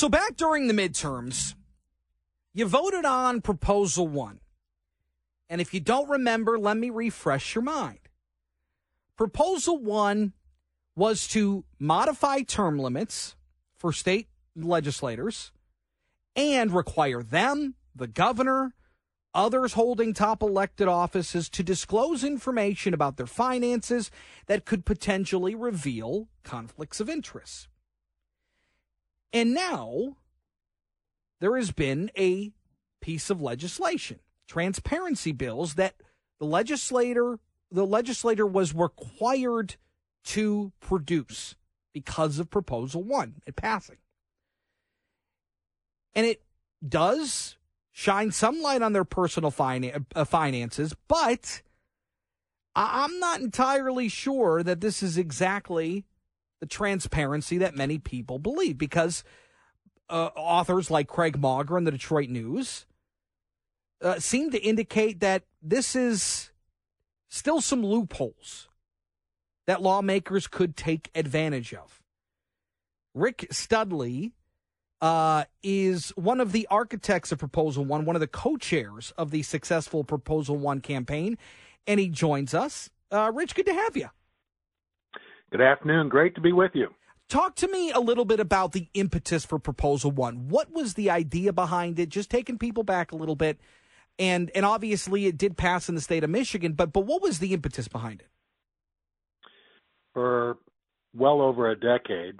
So back during the midterms, you voted on Proposal 1. And if you don't remember, let me refresh your mind. Proposal 1 was to modify term limits for state legislators and require them, the governor, others holding top elected offices to disclose information about their finances that could potentially reveal conflicts of interest. And now there has been a piece of legislation, transparency bills that the legislator the legislator was required to produce because of proposal 1 at passing. And it does shine some light on their personal finan- uh, finances, but I'm not entirely sure that this is exactly the transparency that many people believe because uh, authors like Craig Mauger in the Detroit News uh, seem to indicate that this is still some loopholes that lawmakers could take advantage of. Rick Studley uh, is one of the architects of Proposal One, one of the co chairs of the successful Proposal One campaign, and he joins us. Uh, Rich, good to have you. Good afternoon. Great to be with you. Talk to me a little bit about the impetus for Proposal One. What was the idea behind it? Just taking people back a little bit, and and obviously it did pass in the state of Michigan, but but what was the impetus behind it? For well over a decade,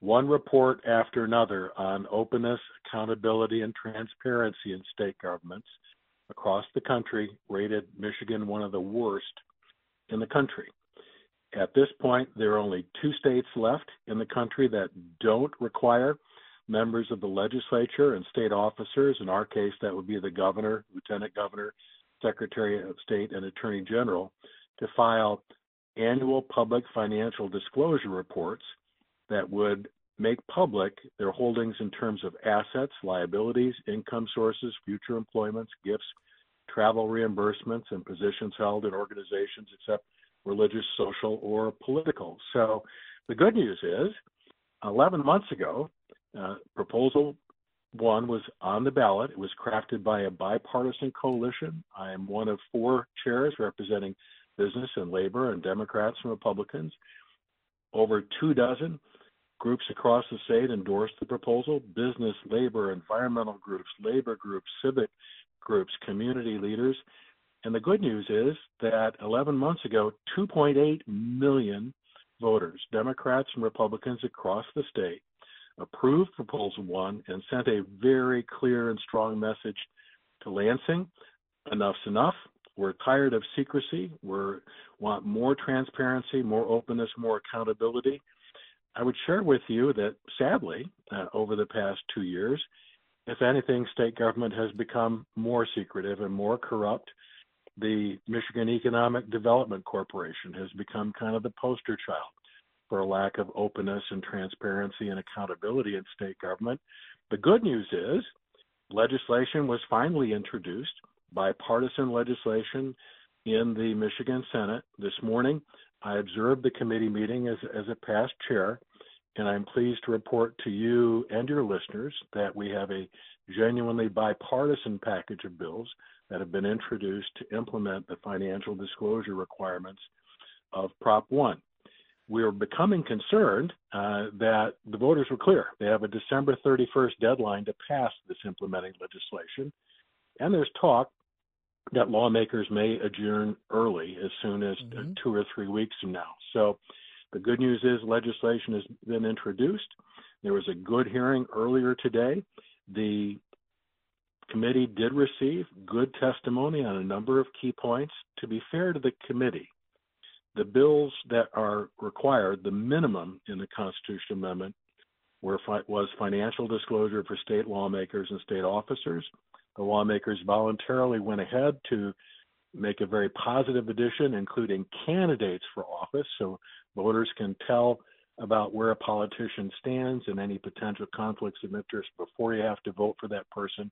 one report after another on openness, accountability, and transparency in state governments across the country rated Michigan one of the worst in the country. At this point, there are only two states left in the country that don't require members of the legislature and state officers. In our case, that would be the governor, lieutenant governor, secretary of state, and attorney general to file annual public financial disclosure reports that would make public their holdings in terms of assets, liabilities, income sources, future employments, gifts, travel reimbursements, and positions held in organizations except religious, social, or political. So the good news is 11 months ago, uh, proposal one was on the ballot. It was crafted by a bipartisan coalition. I am one of four chairs representing business and labor and Democrats and Republicans. Over two dozen groups across the state endorsed the proposal business, labor, environmental groups, labor groups, civic groups, community leaders. And the good news is that 11 months ago, 2.8 million voters, Democrats and Republicans across the state, approved Proposal 1 and sent a very clear and strong message to Lansing enough's enough. We're tired of secrecy. We want more transparency, more openness, more accountability. I would share with you that sadly, uh, over the past two years, if anything, state government has become more secretive and more corrupt. The Michigan Economic Development Corporation has become kind of the poster child for a lack of openness and transparency and accountability in state government. The good news is legislation was finally introduced bipartisan legislation in the Michigan Senate this morning. I observed the committee meeting as, as a past chair, and I'm pleased to report to you and your listeners that we have a genuinely bipartisan package of bills that have been introduced to implement the financial disclosure requirements of Prop 1. We are becoming concerned uh, that the voters were clear. They have a December 31st deadline to pass this implementing legislation. And there's talk that lawmakers may adjourn early as soon as mm-hmm. two or three weeks from now. So the good news is legislation has been introduced. There was a good hearing earlier today. The committee did receive good testimony on a number of key points. To be fair to the committee, the bills that are required, the minimum in the Constitutional Amendment, were, was financial disclosure for state lawmakers and state officers, the lawmakers voluntarily went ahead to make a very positive addition, including candidates for office, so voters can tell about where a politician stands and any potential conflicts of interest before you have to vote for that person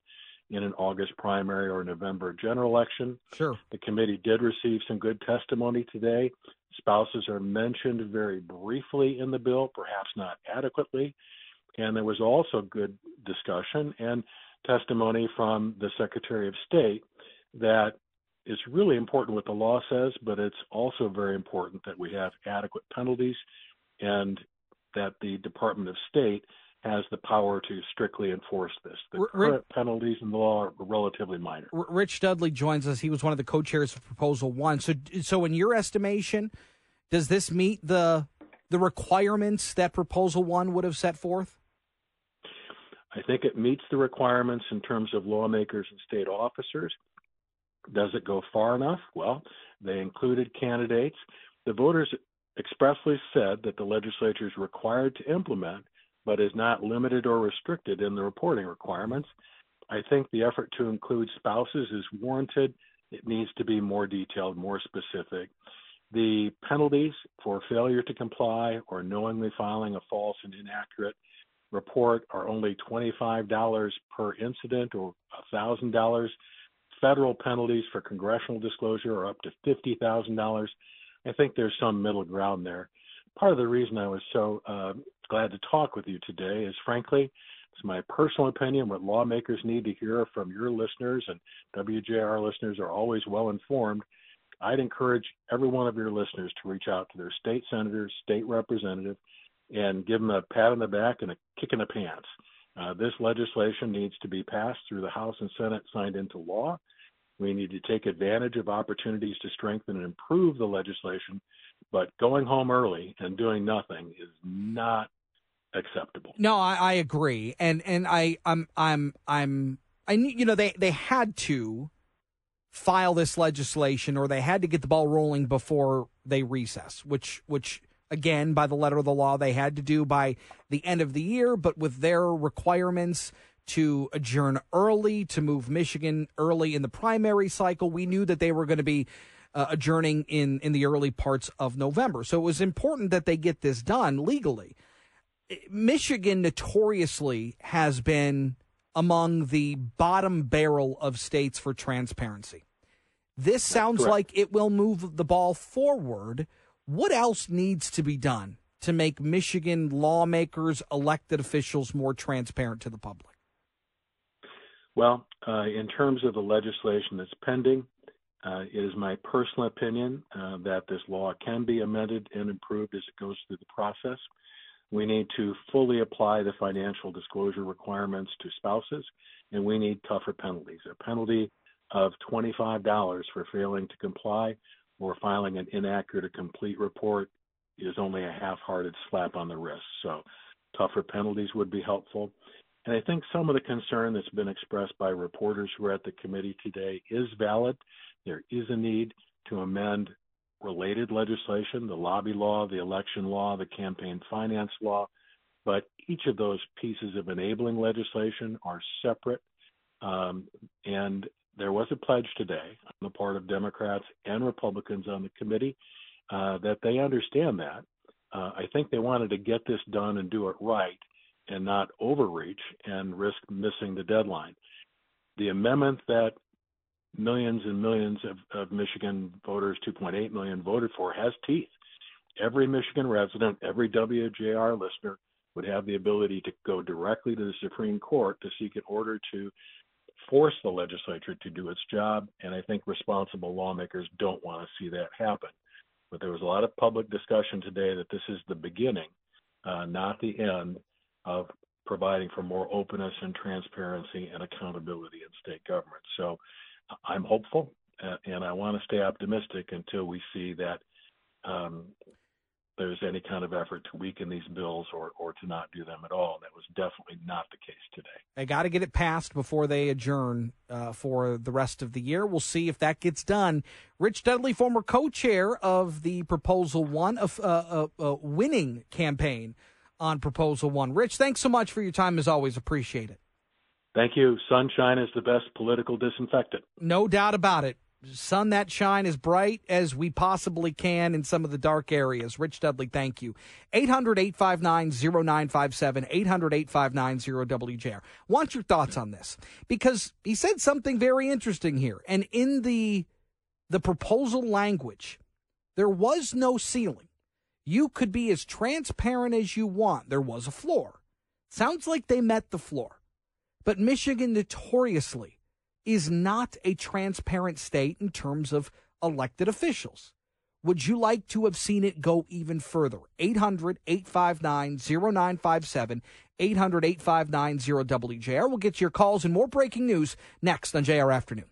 in an August primary or November general election. Sure. The committee did receive some good testimony today. Spouses are mentioned very briefly in the bill, perhaps not adequately. And there was also good discussion and testimony from the Secretary of State that it's really important what the law says, but it's also very important that we have adequate penalties and that the Department of State has the power to strictly enforce this. The current penalties in the law are relatively minor. Rich Studley joins us. He was one of the co-chairs of Proposal One. So, so in your estimation, does this meet the the requirements that Proposal One would have set forth? I think it meets the requirements in terms of lawmakers and state officers. Does it go far enough? Well, they included candidates. The voters expressly said that the legislature is required to implement, but is not limited or restricted in the reporting requirements. I think the effort to include spouses is warranted. It needs to be more detailed, more specific. The penalties for failure to comply or knowingly filing a false and inaccurate report are only $25 per incident or $1,000. Federal penalties for congressional disclosure are up to $50,000. I think there's some middle ground there. Part of the reason I was so uh, glad to talk with you today is, frankly, it's my personal opinion what lawmakers need to hear from your listeners, and WJR listeners are always well informed. I'd encourage every one of your listeners to reach out to their state senator, state representative, and give them a pat on the back and a kick in the pants. Uh, this legislation needs to be passed through the House and Senate, signed into law. We need to take advantage of opportunities to strengthen and improve the legislation, but going home early and doing nothing is not acceptable. No, I, I agree, and and I I'm I'm I'm I you know they they had to file this legislation or they had to get the ball rolling before they recess, which which again by the letter of the law they had to do by the end of the year, but with their requirements to adjourn early to move Michigan early in the primary cycle, we knew that they were going to be uh, adjourning in in the early parts of November. So it was important that they get this done legally. Michigan notoriously has been among the bottom barrel of states for transparency. This sounds like it will move the ball forward. What else needs to be done to make Michigan lawmakers, elected officials more transparent to the public? Well, uh, in terms of the legislation that's pending, uh, it is my personal opinion uh, that this law can be amended and improved as it goes through the process. We need to fully apply the financial disclosure requirements to spouses, and we need tougher penalties. A penalty of $25 for failing to comply or filing an inaccurate or complete report is only a half hearted slap on the wrist. So, tougher penalties would be helpful. And I think some of the concern that's been expressed by reporters who are at the committee today is valid. There is a need to amend related legislation, the lobby law, the election law, the campaign finance law, but each of those pieces of enabling legislation are separate. Um, and there was a pledge today on the part of Democrats and Republicans on the committee uh, that they understand that. Uh, I think they wanted to get this done and do it right and not overreach and risk missing the deadline. The amendment that millions and millions of, of Michigan voters, 2.8 million, voted for, has teeth. Every Michigan resident, every WJR listener would have the ability to go directly to the Supreme Court to seek an order to force the legislature to do its job. And I think responsible lawmakers don't want to see that happen. But there was a lot of public discussion today that this is the beginning, uh, not the end, of providing for more openness and transparency and accountability in state government. So I'm hopeful, uh, and I want to stay optimistic until we see that um, there's any kind of effort to weaken these bills or, or to not do them at all. That was definitely not the case today. They got to get it passed before they adjourn uh, for the rest of the year. We'll see if that gets done. Rich Studley, former co chair of the Proposal One, of uh, uh, winning campaign on Proposal One. Rich, thanks so much for your time as always. Appreciate it. Thank you. Sunshine is the best political disinfectant. No doubt about it. Sun that shine as bright as we possibly can in some of the dark areas. Rich Studley, thank you. 800 859 0957, 800 859 WJR. Want your thoughts on this? Because he said something very interesting here. And in the, the proposal language, there was no ceiling. You could be as transparent as you want. There was a floor. Sounds like they met the floor. But Michigan notoriously is not a transparent state in terms of elected officials. Would you like to have seen it go even further? 800 859 0957, 800 859 0WJR. We'll get to your calls and more breaking news next on JR Afternoon.